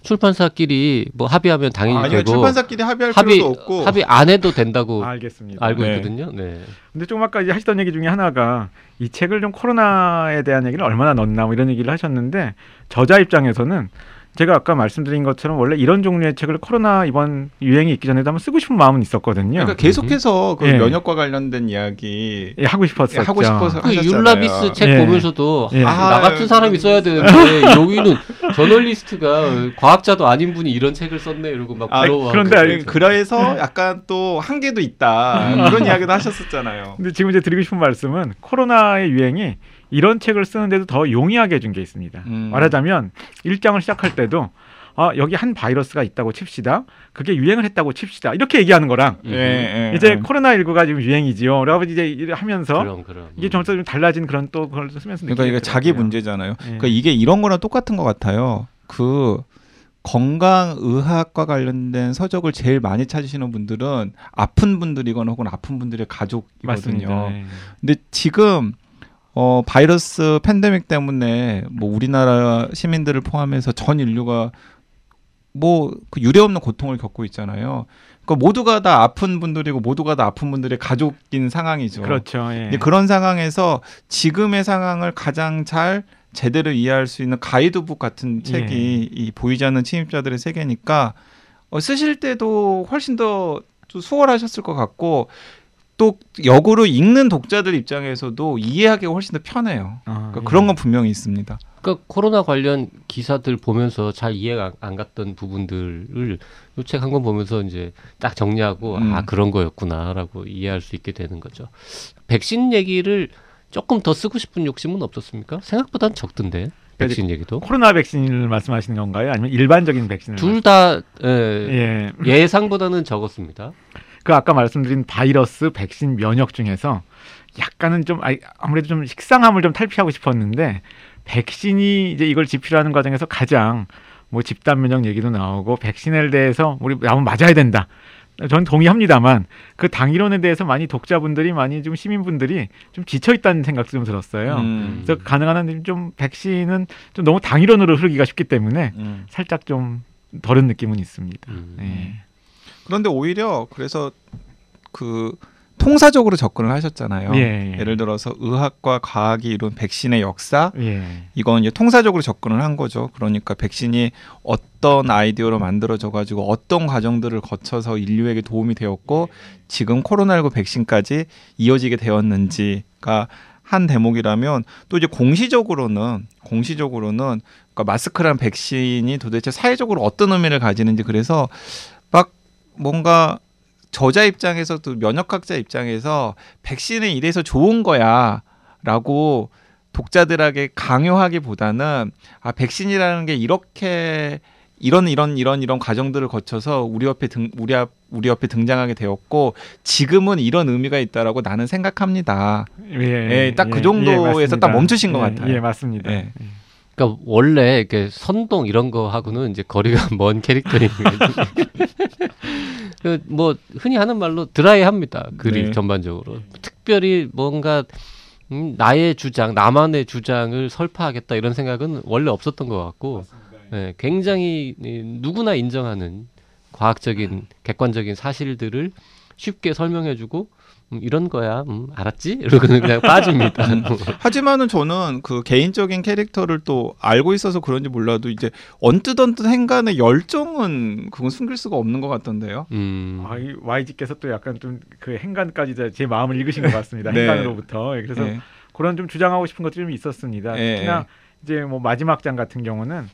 S2: 출판사끼리 뭐 합의하면 당연히
S1: 아니요
S2: 되고
S1: 출판사끼리 합의할
S2: 합의
S1: 필요도 없고
S2: 합의 안 해도 된다고
S3: 알겠습니다.
S2: 알고
S1: 네.
S2: 있거든요. 네.
S3: 근데 조금 아까 이제 하시던 얘기 중에 하나가 이 책을 좀 코로나에 대한 얘기를 얼마나 넣나 뭐 이런 얘기를 하셨는데 저자 입장에서는 제가 아까 말씀드린 것처럼 원래 이런 종류의 책을 코로나 이번 유행이 있기 전에도 한번 쓰고 싶은 마음은 있었거든요.
S1: 그러니까 계속해서 그
S3: 예.
S1: 면역과 관련된 이야기
S3: 예, 하고 싶었었죠.
S1: 하고 싶어서
S2: 그. 율라비스 책
S3: 예.
S2: 보면서도
S3: 예.
S2: 아, 나 같은
S1: 아,
S2: 사람이 써야 되는데 여기는 저널리스트가 과학자도 아닌 분이 이런 책을 썼네 이러고 막
S1: 아,
S2: 부러워.
S3: 그런데
S1: 그- 그래서 약간 또 한계도 있다 그런 이야기도 하셨었잖아요.
S3: 근데 지금 이제 드리고 싶은 말씀은 코로나의 유행이 이런 책을 쓰는데도 더 용이하게 해준 게 있습니다.
S1: 음.
S3: 말하자면 일장을 시작할 때도 아 여기 한 바이러스가 있다고 칩시다. 그게 유행을 했다고 칩시다. 이렇게 얘기하는 거랑
S2: 음.
S1: 예, 예,
S3: 이제
S1: 예.
S3: 코로나 19가 지금 유행이지요. 그래서 이제 하면서
S2: 그럼 그럼.
S3: 이게 좀좀 달라진 그런 또 그걸 쓰면서
S1: 그러니까 이게 자기. 문제잖아요.
S3: 예.
S1: 그러니까 이게 이런 거랑 똑같은 것 같아요. 그 건강 의학과 관련된 서적을 제일 많이 찾으시는 분들은 아픈 분들이거나 혹은 아픈 분들의 가족이거든요.
S3: 맞습니다. 예.
S1: 근데 지금 어 바이러스 팬데믹 때문에 뭐 우리나라 시민들을 포함해서 전 인류가 뭐 그 유례 없는 고통을 겪고 있잖아요. 그러니까 모두가 다 아픈 분들이고 모두가 다 아픈 분들의 가족인 상황이죠.
S3: 그렇죠. 예.
S1: 근데 그런 상황에서 지금의 상황을 가장 잘 제대로 이해할 수 있는 가이드북 같은 책이
S3: 예.
S1: 이 보이지 않는 침입자들의 세계니까 어, 쓰실 때도 훨씬 더좀 수월하셨을 것 같고 또 역으로 읽는 독자들 입장에서도 이해하기가 훨씬 더 편해요.
S3: 아,
S1: 그러니까
S3: 예.
S1: 그런 건 분명히 있습니다.
S2: 그러니까 코로나 관련 기사들 보면서 잘 이해가 안- 안 갔던 부분들을 이책한 권 보면서 이제 딱 정리하고
S1: 음.
S2: 아 그런 거였구나라고 이해할 수 있게 되는 거죠. 백신 얘기를 조금 더 쓰고 싶은 욕심은 없었습니까? 생각보다는 적던데 백신 얘기도
S3: 코로나 백신을 말씀하시는 건가요? 아니면 일반적인 백신을?
S2: 둘다 예,
S3: 예.
S2: 예상보다는 적었습니다.
S3: 그 아까 말씀드린 바이러스, 백신, 면역 중에서 약간은 좀 아이- 아무래도 좀 식상함을 좀 탈피하고 싶었는데 백신이 이제 이걸 지필하는 과정에서 가장 뭐 집단 면역 얘기도 나오고 백신에 대해서 우리 나면 맞아야 된다. 전 동의합니다만 그 당이론에 대해서 많이 독자분들이 많이 좀 시민분들이 좀 지쳐 있다는 생각도 좀 들었어요.
S1: 음.
S3: 그래서 가능한 한 좀 백신은 좀 너무 당이론으로 흐르기가 쉽기 때문에
S1: 음.
S3: 살짝 좀 덜은 느낌은 있습니다.
S2: 음.
S3: 예.
S1: 그런데 오히려 그래서 그 통사적으로 접근을 하셨잖아요.
S3: 예, 예.
S1: 예 를 들어서 의학과 과학이 이룬 백신의 역사
S3: 예.
S1: 이건 이제 통사적으로 접근을 한 거죠. 그러니까 백신이 어떤 아이디어로 만들어져 가지고 어떤 과정들을 거쳐서 인류에게 도움이 되었고 지금 코로나19 백신까지 이어지게 되었는지가 한 대목이라면 또 이제 공시적으로는 공시적으로는 그러니까 마스크란 백신이 도대체 사회적으로 어떤 의미를 가지는지 그래서 막 뭔가 저자 입장에서 또 면역학자 입장에서 백신은 이래서 좋은 거야라고 독자들에게 강요하기보다는 아 백신이라는 게 이렇게 이런 이런 이런 이런 과정들을 거쳐서 우리 옆에 등 우리 앞 우리 옆에 등장하게 되었고 지금은 이런 의미가 있다라고 나는 생각합니다. 예, 딱그 정도에서
S3: 맞습니다.
S1: 딱 멈추신 것
S3: 예,
S1: 같아요.
S3: 예, 맞습니다.
S1: 예.
S2: 그러니까 원래 이렇게 선동 이런 거 하고는 이제 거리가 먼 캐릭터인 그뭐 흔히 하는 말로 드라이합니다. 글이
S1: 네.
S2: 전반적으로 특별히 뭔가 음, 나의 주장, 나만의 주장을 설파하겠다 이런 생각은 원래 없었던 것 같고, 예, 굉장히 이, 누구나 인정하는 과학적인 객관적인 사실들을 쉽게 설명해주고 음, 이런 거야, 음, 알았지? 이러고 그냥 빠집니다.
S1: 하지만은 저는 그 개인적인 캐릭터를 또 알고 있어서 그런지 몰라도 이제 언뜻 언뜻 행간의 열정은 그건 숨길 수가 없는 것 같던데요.
S2: 음,
S3: 아, 이 YG께서 또 약간 좀 그 행간까지 다제 마음을 읽으신 것 같습니다.
S1: 네.
S3: 행간으로부터. 예, 그래서
S1: 예.
S3: 그런 좀 주장하고 싶은 것들이 좀 있었습니다.
S1: 예,
S3: 특히나 이제 뭐 마지막 장 같은 경우는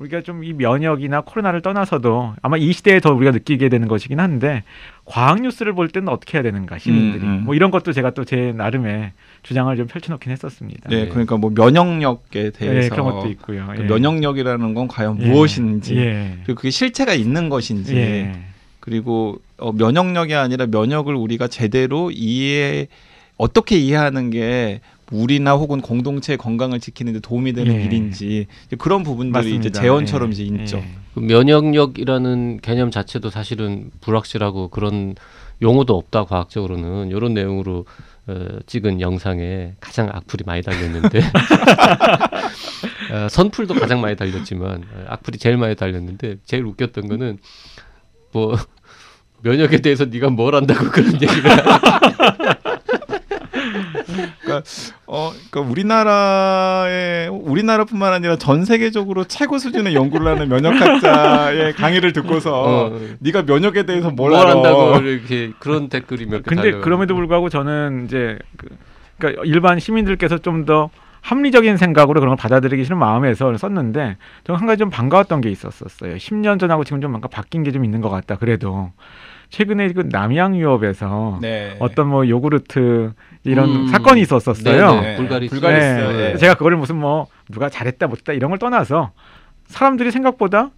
S3: 우리가 좀 이 면역이나 코로나를 떠나서도 아마 이 시대에 더 우리가 느끼게 되는 것이긴 한데 과학 뉴스를 볼 때는 어떻게 해야 되는가 시민들이
S1: 음, 음.
S3: 뭐 이런 것도 제가 또 제 나름의 주장을 좀 펼쳐놓긴 했었습니다.
S1: 네,
S2: 네.
S1: 그러니까 뭐 면역력에
S3: 예,
S1: 대해서
S3: 그런 것도 있고요.
S1: 그
S3: 예.
S1: 면역력이라는 건 과연
S3: 예.
S1: 무엇인지
S3: 예.
S1: 그리고 그게 실체가 있는 것인지
S3: 예.
S1: 그리고 어, 면역력이 아니라 면역을 우리가 제대로 이해 어떻게 이해하는 게 우리나 혹은 공동체의 건강을 지키는 데 도움이 되는
S3: 예.
S1: 일인지 이제 그런 부분들이 이제
S3: 맞습니다.
S1: 재원처럼
S3: 예.
S1: 이제 있죠.
S3: 예.
S2: 그 면역력이라는 개념 자체도 사실은 불확실하고 그런 용어도 없다 과학적으로는 이런 내용으로 어, 찍은 영상에 가장 악플이 많이 달렸는데 어, 선풀도 가장 많이 달렸지만 어, 악플이 제일 많이 달렸는데 제일 웃겼던 거는 뭐 면역에 대해서 네가 뭘 안다고 그런 얘기를
S1: 어, 그러니까 우리나라의 우리나라뿐만 아니라 전 세계적으로 최고 수준의 연구를 하는 면역학자의 강의를 듣고서
S2: 어,
S1: 네가 면역에 대해서 뭘,
S2: 뭘? 안다고 이렇게 그런 댓글이 몇개
S3: 근데
S2: 달려.
S3: 그럼에도 불구하고 저는 이제 그, 그러니까 일반 시민들께서 좀더 합리적인 생각으로 그런 걸 받아들이기 싫은 마음에서 썼는데 저는 한 가지 좀 반가웠던 게 있었었어요. 10년 전하고 지금 좀 뭔가 바뀐 게 좀 있는 것 같다. 그래도 최근에 그 남양 유업에서
S1: 네.
S3: 어떤 뭐 요구르트 이런
S2: 음.
S3: 사건이 있었었어요.
S2: 네네. 불가리스.
S1: 불가리스.
S3: 네.
S1: 예.
S3: 제가 그거를 무슨 뭐 누가 잘했다 못했다 이런 걸 떠나서 사람들이 생각보다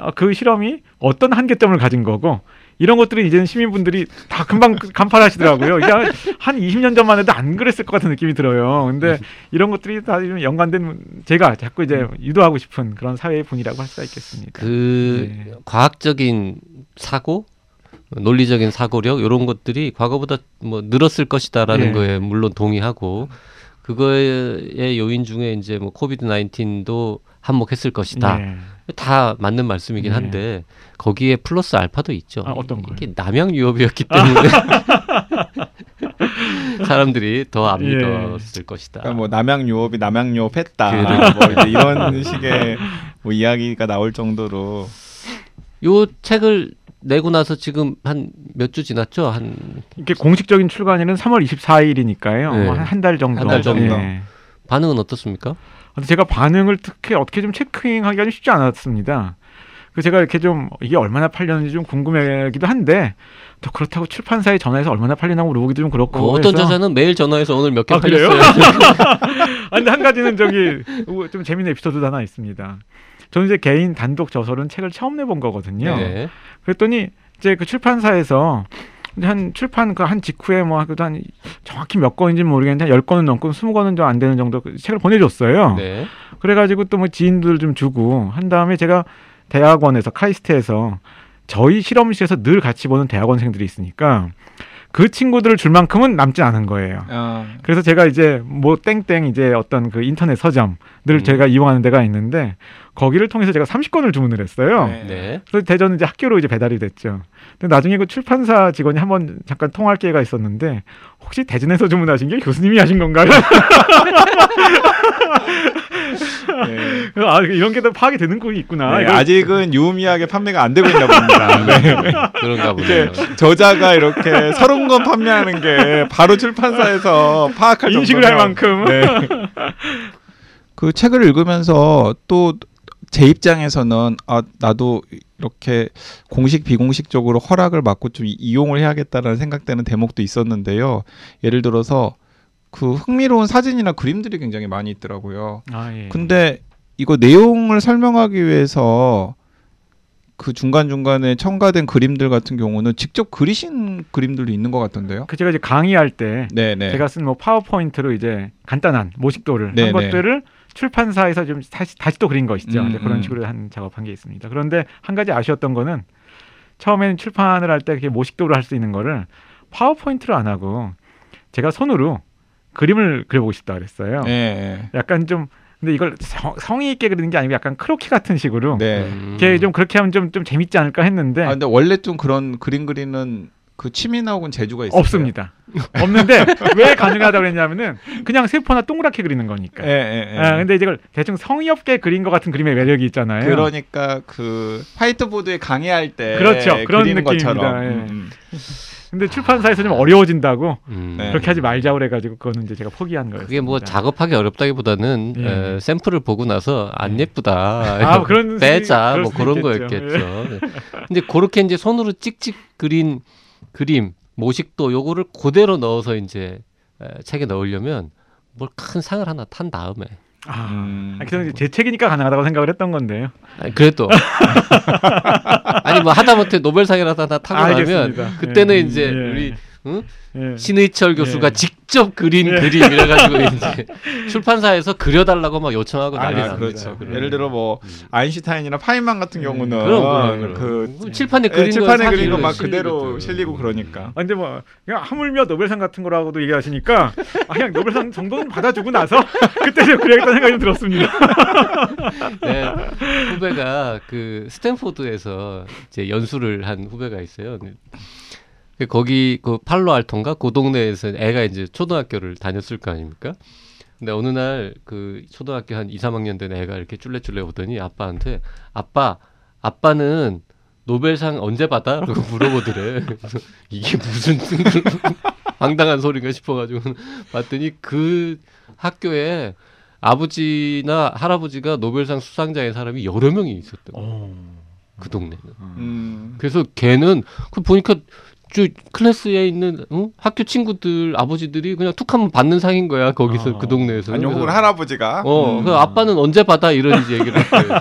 S3: 어, 그 실험이 어떤 한계점을 가진 거고 이런 것들은 이제는 시민분들이 다 금방 간파하시더라고요. 이게 한- 한 20년 전만 해도 안 그랬을 것 같은 느낌이 들어요. 근데 이런 것들이 다 좀 연관된 제가 자꾸 이제 유도하고 싶은 그런 사회의 분이라고 할 수가 있겠습니다.
S2: 그
S3: 네.
S2: 과학적인 사고, 논리적인 사고력 이런 것들이 과거보다 뭐 늘었을 것이다라는
S3: 예.
S2: 거에 물론 동의하고 그거의 요인 중에 이제 뭐 코비드 19도 한몫했을 것이다.
S3: 예.
S2: 다 맞는 말씀이긴
S3: 네.
S2: 한데 거기에 플러스 알파도 있죠.
S3: 아, 어떤 거요?
S2: 이게 남양 유업이었기 때문에 사람들이 더안
S3: 예.
S2: 믿었을 것이다.
S1: 그러니까 뭐 남양 유업이 남양 유업했다.
S2: 그래.
S1: 뭐 이런 식의 뭐 이야기가 나올 정도로
S2: 요 책을 내고 나서 지금 한 몇 주 지났죠? 한
S3: 이게 공식적인 출간일은 3월 24일이니까요.
S2: 네.
S3: 한달 정도.
S2: 한 달 정도.
S3: 예.
S2: 반응은 어떻습니까?
S3: 제가 반응을 특히 어떻게 좀 체크하기가 좀 쉽지 않았습니다. 그 제가 이렇게 좀 이게 얼마나 팔렸는지 좀 궁금하기도 한데 또 그렇다고 출판사에 전화해서 얼마나 팔리나고 물어보기도 좀 그렇고
S2: 어, 어떤 저자는 매일 전화해서 오늘 몇개
S3: 아?
S2: 팔렸어요.
S3: 아, 근데 한 가지는 저기 좀 재밌는 에피소드도 하나 있습니다. 저는 이제 개인 단독 저서는 책을 처음 내본 거거든요.
S2: 네.
S3: 그랬더니 이제 그 출판사에서 한 출판 그 한 직후에 뭐 그래도 한 정확히 몇 권인지 는 모르겠는데 한 10권은 넘고 20권은 좀 안 되는 정도 그 책을 보내줬어요.
S2: 네.
S3: 그래가지고 또 뭐 지인들 좀 주고 한 다음에 제가 대학원에서 카이스트에서 저희 실험실에서 늘 같이 보는 대학원생들이 있으니까 그 친구들을 줄 만큼은 남지 않은 거예요.
S1: 어,
S3: 그래서 제가 이제 뭐 땡땡 이제 어떤 그 인터넷 서점을
S2: 음.
S3: 제가 이용하는 데가 있는데 거기를 통해서 제가 30권을 주문을 했어요.
S1: 네.
S2: 네.
S3: 그래서 대전은 이제 학교로 이제 배달이 됐죠. 근데 나중에 그 출판사 직원이 한번 잠깐 통화할 기회가 있었는데 혹시 대전에서 주문하신 게 교수님이 하신 건가요?
S1: 네.
S3: 아 이런 게 다 파악이 되는 꼴이 있구나.
S1: 네,
S3: 이걸-
S1: 아직은 유의미하게 판매가 안 되고 있나 봅니다. 네.
S2: 그런가 보네요.
S1: 저자가 이렇게 서른 권 판매하는 게 바로 출판사에서 파악할
S3: 인식을
S1: 정도면-
S3: 할 만큼.
S1: 네. 그 책을 읽으면서 또 제 입장에서는 아 나도 이렇게 공식 비공식적으로 허락을 받고 좀 이- 이용을 해야겠다라는 생각되는 대목도 있었는데요. 예를 들어서 그 흥미로운 사진이나 그림들이 굉장히 많이 있더라고요.
S3: 아, 예.
S1: 근데 이거 내용을 설명하기 위해서 그 중간 중간에 첨가된 그림들 같은 경우는 직접 그리신 그림들도 있는 것 같던데요.
S3: 그 제가 이제 강의할 때
S1: 네, 네.
S3: 제가 쓴 뭐 파워포인트로 이제 간단한 모식도를
S1: 네,
S3: 한
S1: 네.
S3: 것들을 출판사에서 좀 다시 다시 또 그린 거 있죠.
S1: 음,
S3: 그런
S1: 음.
S3: 식으로 한 작업한 게 있습니다. 그런데 한 가지 아쉬웠던 거는 처음에는 출판을 할 때 그렇게 모식도로 할 수 있는 거를 파워포인트로 안 하고 제가 손으로 그림을 그려보고 싶다 그랬어요.
S1: 네,
S3: 약간 좀 근데 이걸 성, 성의 있게 그리는 게 아니고 약간 크로키 같은 식으로
S1: 네.
S2: 음.
S3: 좀 그렇게 하면 좀 좀 재밌지 않을까 했는데
S1: 아 근데 원래 좀 그런 그림 그리는 그 취미나 혹은 재주가 있어요.
S3: 없습니다. 없는데 왜 가능하다고 그랬냐면은 그냥 세포나 동그랗게 그리는 거니까.
S1: 예, 예, 예.
S3: 아, 근데 이걸 대충 성의 없게 그린 것 같은 그림의 매력이 있잖아요.
S1: 그러니까 그 화이트보드에 강의할 때
S3: 그렇죠. 그런 느낌입니다.
S1: 것처럼.
S3: 예.
S1: 음,
S3: 근데 출판사에서 좀 어려워진다고
S2: 음.
S1: 네.
S3: 그렇게 하지 말자고 그래가지고 그거는 이제 제가 포기한 거예요.
S2: 그게 뭐 작업하기 어렵다기보다는
S3: 예.
S2: 에, 샘플을 보고 나서 안
S3: 예.
S2: 예쁘다.
S3: 아, 그런
S2: 빼자 뭐 그런
S3: 있겠죠.
S2: 거였겠죠. 네. 근데 그렇게 이제 손으로 찍찍 그린 그림 모식도 요거를 그대로 넣어서 이제 에, 책에 넣으려면 뭘 큰 상을 하나 탄 다음에
S3: 아,
S1: 음.
S3: 아, 그냥 제 책이니까 가능하다고 생각을 했던 건데요.
S2: 아니, 그래도 아니 뭐 하다못해 노벨상이라도 하나 타고 나면
S3: 알겠습니다.
S2: 그때는
S3: 예,
S2: 이제
S3: 예,
S2: 우리 응?
S3: 예.
S2: 신의철 교수가
S3: 예.
S2: 직접 그린
S3: 예.
S2: 그림 이래 가지고 이제 출판사에서 그려 달라고 막 요청하고
S3: 아,
S2: 난리
S1: 아. 그렇죠.
S2: 그럼.
S1: 예를 들어 뭐
S2: 음.
S1: 아인슈타인이나 파인만 같은
S3: 예.
S1: 경우는
S2: 그럼, 그럼, 그럼.
S1: 그
S2: 칠판에
S1: 예,
S2: 그린
S1: 칠판에
S2: 거
S1: 그린 거막
S2: 사진을
S1: 그대로. 실리고 그러니까.
S3: 아, 근데 뭐 그냥 하물며 노벨상 같은 거라고도 얘기하시니까 아, 그냥 노벨상 정도는 받아주고 나서 그때 좀 그래야겠다는 생각이 좀 들었습니다.
S2: 네, 후배가 그 스탠포드에서 이제 연수를 한 후배가 있어요. 그 거기 그 팔로 알토인가 그 동네에서 애가 이제 초등학교를 다녔을 거 아닙니까? 근데 어느 날 그 초등학교 한 2, 3학년 된 애가 이렇게 쫄래쫄래 오더니 아빠한테 아빠 아빠는 노벨상 언제 받아? 라고 물어보더래. 그래서 이게 무슨 황당한 소리인가 싶어가지고 봤더니 그 학교에 아버지나 할아버지가 노벨상 수상자인 사람이 여러 명이 있었던 거예요. 그 동네는.
S1: 음.
S2: 그래서 걔는 그 보니까 저 클래스에 있는 어? 학교 친구들 아버지들이 그냥 툭 하면 받는 상인 거야 거기서
S3: 어.
S2: 그 동네에서.
S1: 아니 혹은 할아버지가
S2: 어,
S1: 음.
S2: 그 아빠는 언제 받아 이런 이제 얘기를 했어요.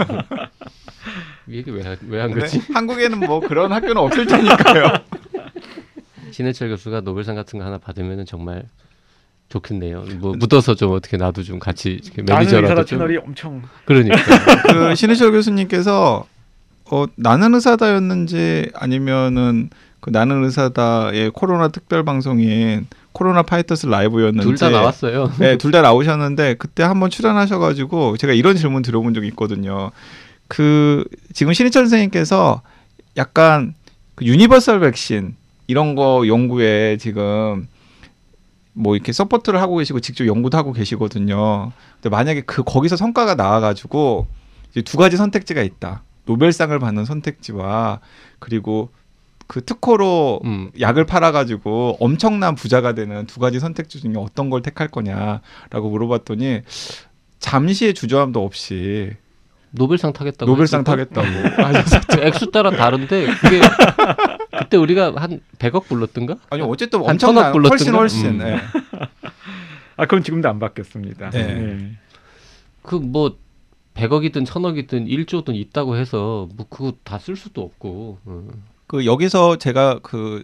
S2: 이 얘기 왜왜한
S1: 근데
S2: 거지?
S1: 한국에는 뭐 그런 학교는 없을 테니까요.
S2: 신해철 교수가 노벨상 같은 거 하나 받으면 정말 좋겠네요. 뭐 묻어서 좀 어떻게 나도 좀 같이
S3: 나는
S2: 매니저라도
S3: 의사다
S2: 좀
S3: 채널이 엄청
S2: 그러니까
S1: 그 신의철 교수님께서 어, 나는 의사다였는지 아니면은 그 나는 의사다의 코로나 특별 방송인 코로나 Fighters Live였는지
S2: 둘다 나왔어요.
S1: 네, 둘 다 나오셨는데 그때 한번 출연하셔가지고 제가 이런 질문 들어본 적이 있거든요. 그 지금 신의철 선생님께서 약간 그 universal 백신 이런 거 연구에 지금 뭐 이렇게 support를 하고 계시고 직접 연구도 하고 계시거든요. 근데 만약에 그 거기서 성과가 나와가지고 이제 두 가지 선택지가 있다. 노벨상을 받는 선택지와 그리고 그 특허로
S2: 음.
S1: 약을 팔아가지고 엄청난 부자가 되는 두 가지 선택지 중에 어떤 걸 택할 거냐라고 물어봤더니 잠시의 주저함도 없이
S2: 노벨상 타겠다고
S1: 노벨상? 타겠다고
S2: 그 액수 따라 다른데 그게 그때 우리가 한 100억 불렀던가?
S1: 아니 어쨌든
S2: 한
S1: 엄청난
S2: 천억
S1: 훨씬
S2: 불렀던가?
S1: 훨씬
S2: 음.
S1: 네.
S3: 아 그건 지금도 안 바뀌었습니다.
S1: 네.
S3: 예.
S2: 그뭐 100억이든 1000억이든 1조든 있다고 해서 뭐 그거 다 쓸 수도 없고. 음.
S1: 그 여기서 제가 그,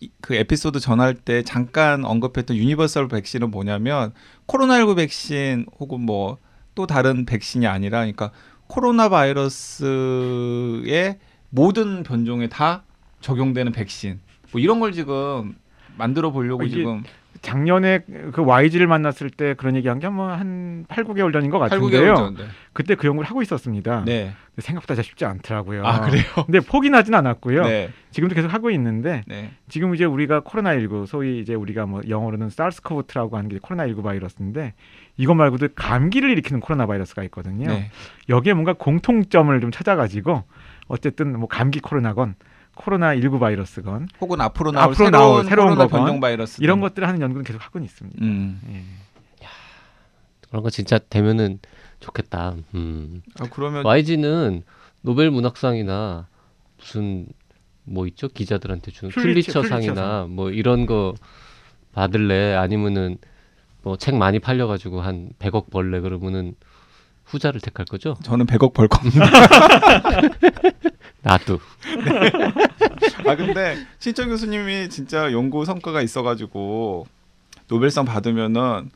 S1: 이- 그 에피소드 전할 때 잠깐 언급했던 universal 백신은 뭐냐면 코로나19 백신 혹은 뭐 또 다른 백신이 아니라 그러니까 코로나 바이러스의 모든 변종에 다 적용되는 백신. 뭐 이런 걸 지금 만들어 보려고
S3: 어, 이게
S1: 지금
S3: 작년에 그 YG를 만났을 때 그런 얘기한 게 뭐한 8, 9개월 전인 것
S1: 8,
S3: 같은데요.
S1: 9개월 전. 네.
S3: 그때 그 연구를 하고 있었습니다.
S1: 네.
S3: 생각보다 쉽지 않더라고요.
S1: 아 그래요?
S3: 근데 포기하진 않았고요.
S1: 네.
S3: 지금도 계속 하고 있는데
S1: 네.
S3: 지금 이제 우리가 코로나19 소위 이제 우리가 뭐 영어로는 사르스코브2라고 하는 게 코로나19 바이러스인데 이것 말고도 감기를 일으키는 코로나 바이러스가 있거든요.
S1: 네.
S3: 여기에 뭔가 공통점을 좀 찾아가지고 어쨌든 뭐 감기 코로나건 코로나19 바이러스건
S1: 혹은 앞으로 나올
S3: 앞으로
S1: 새로운,
S3: 나올 새로운
S1: 코로나
S3: 거건
S1: 변종 바이러스
S3: 이런 것들을 하는 연구는 계속 하고 있습니다.
S1: 음.
S3: 예.
S2: 그런 거 진짜 되면은 좋겠다. 음.
S1: 아, 그러면
S2: YG는 노벨 문학상이나 무슨 뭐 있죠? 기자들한테 주는
S3: 퓰리처,
S2: 퓰리처상. 뭐 이런 거 받을래 아니면은 뭐 책 많이 팔려 가지고 한 100억 벌래 그러면은 후자를 택할 거죠?
S1: 저는 100억 벌 겁니다.
S2: 나도.
S1: 아 근데 신청 교수님이 진짜 연구 성과가 있어가지고 노벨상 받으면은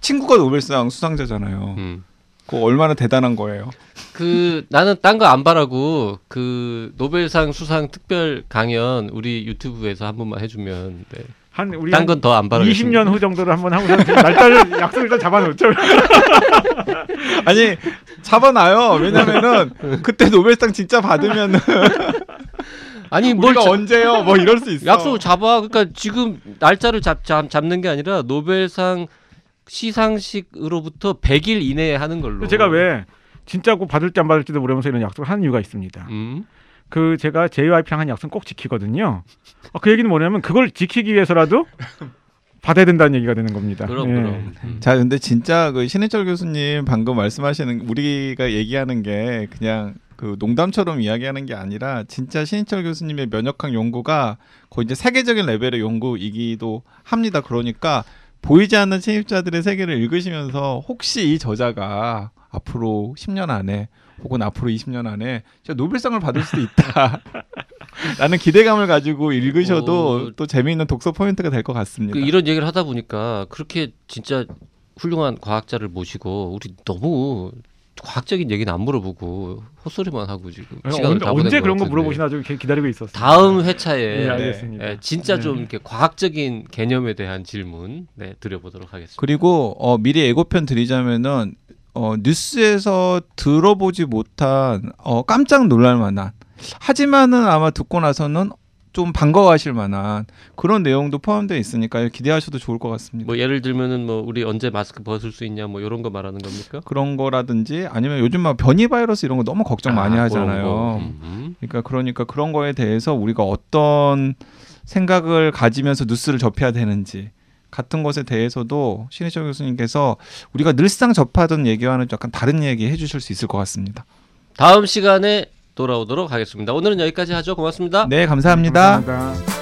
S1: 친구가 노벨상 수상자잖아요.
S2: 음.
S1: 그거 얼마나 대단한 거예요.
S2: 그 나는 딴 거 안 바라고 그 노벨상 수상 특별 강연 우리 유튜브에서 한 번만 해주면 네.
S3: 한 우리
S2: 딴건더 안 바라.
S3: 20년 후 정도를 한번 하고 날짜를 약속을 일단 잡아놓죠.
S1: 아니 잡아놔요. 왜냐면은 그때 노벨상 진짜 받으면은
S2: 아니 뭘
S1: 우리가
S2: 자-
S1: 언제요? 뭐 이럴 수 있어.
S2: 약속을 잡아. 그러니까 지금 날짜를 잡, 잡 잡는 게 아니라 노벨상 시상식으로부터 100일 이내에 하는 걸로.
S3: 제가 왜 진짜 꼭 받을지 안 받을지도 모르면서 이런 약속을 하는 이유가 있습니다.
S2: 음.
S3: 그 제가 JYP랑 한 약속 꼭 지키거든요. 어, 그 얘기는 뭐냐면 그걸 지키기 위해서라도 받아야 된다는 얘기가 되는 겁니다.
S2: 그럼
S3: 예.
S2: 그럼. 음.
S1: 자, 근데 진짜 그 신해철 교수님 방금 말씀하시는 우리가 얘기하는 게 그냥 그 농담처럼 이야기하는 게 아니라 진짜 신해철 교수님의 면역학 연구가 거의 이제 세계적인 레벨의 연구이기도 합니다. 그러니까 보이지 않는 침입자들의 세계를 읽으시면서 혹시 이 저자가 앞으로 10년 안에 혹은 앞으로 20년 안에 진짜 노벨상을 받을 수도 있다. 라는 기대감을 가지고 읽으셔도
S2: 어,
S1: 또 재미있는 독서 포인트가 될 것 같습니다.
S2: 그 이런 얘기를 하다 보니까 그렇게 진짜 훌륭한 과학자를 모시고 우리 너무 과학적인 얘기는 안 물어보고 헛소리만 하고 지금
S3: 어,
S2: 시간을
S3: 언제,
S2: 다
S3: 언제
S2: 것
S3: 그런 거. 물어보시나 좀 기- 기다리고 있었어요.
S2: 다음 회차에
S3: 네,
S2: 네,
S3: 알겠습니다.
S2: 예, 진짜 좀
S3: 네.
S2: 이렇게 과학적인 개념에 대한 질문 네, 드려보도록 하겠습니다.
S1: 그리고 어, 미리 예고편 드리자면은 어, 뉴스에서 들어보지 못한 어, 깜짝 놀랄 만한 하지만은 아마 듣고 나서는 좀 반가워하실 만한 그런 내용도 포함되어 있으니까 기대하셔도 좋을 것 같습니다.
S2: 뭐 예를 들면은 뭐 우리 언제 마스크 벗을 수 있냐 뭐 이런 거 말하는 겁니까?
S1: 그런 거라든지 아니면 요즘 막 변이 바이러스 이런 거 너무 걱정 많이
S2: 아,
S1: 하잖아요.
S2: 거. 음.
S1: 그러니까 그러니까 그런 거에 대해서 우리가 어떤 생각을 가지면서 뉴스를 접해야 되는지 같은 것에 대해서도 신희철 교수님께서 우리가 늘상 접하던 얘기와는 약간 다른 얘기 해주실 수 있을 것 같습니다.
S2: 다음 시간에 돌아오도록 하겠습니다. 오늘은 여기까지 하죠. 고맙습니다.
S1: 네, 감사합니다.
S3: 감사합니다.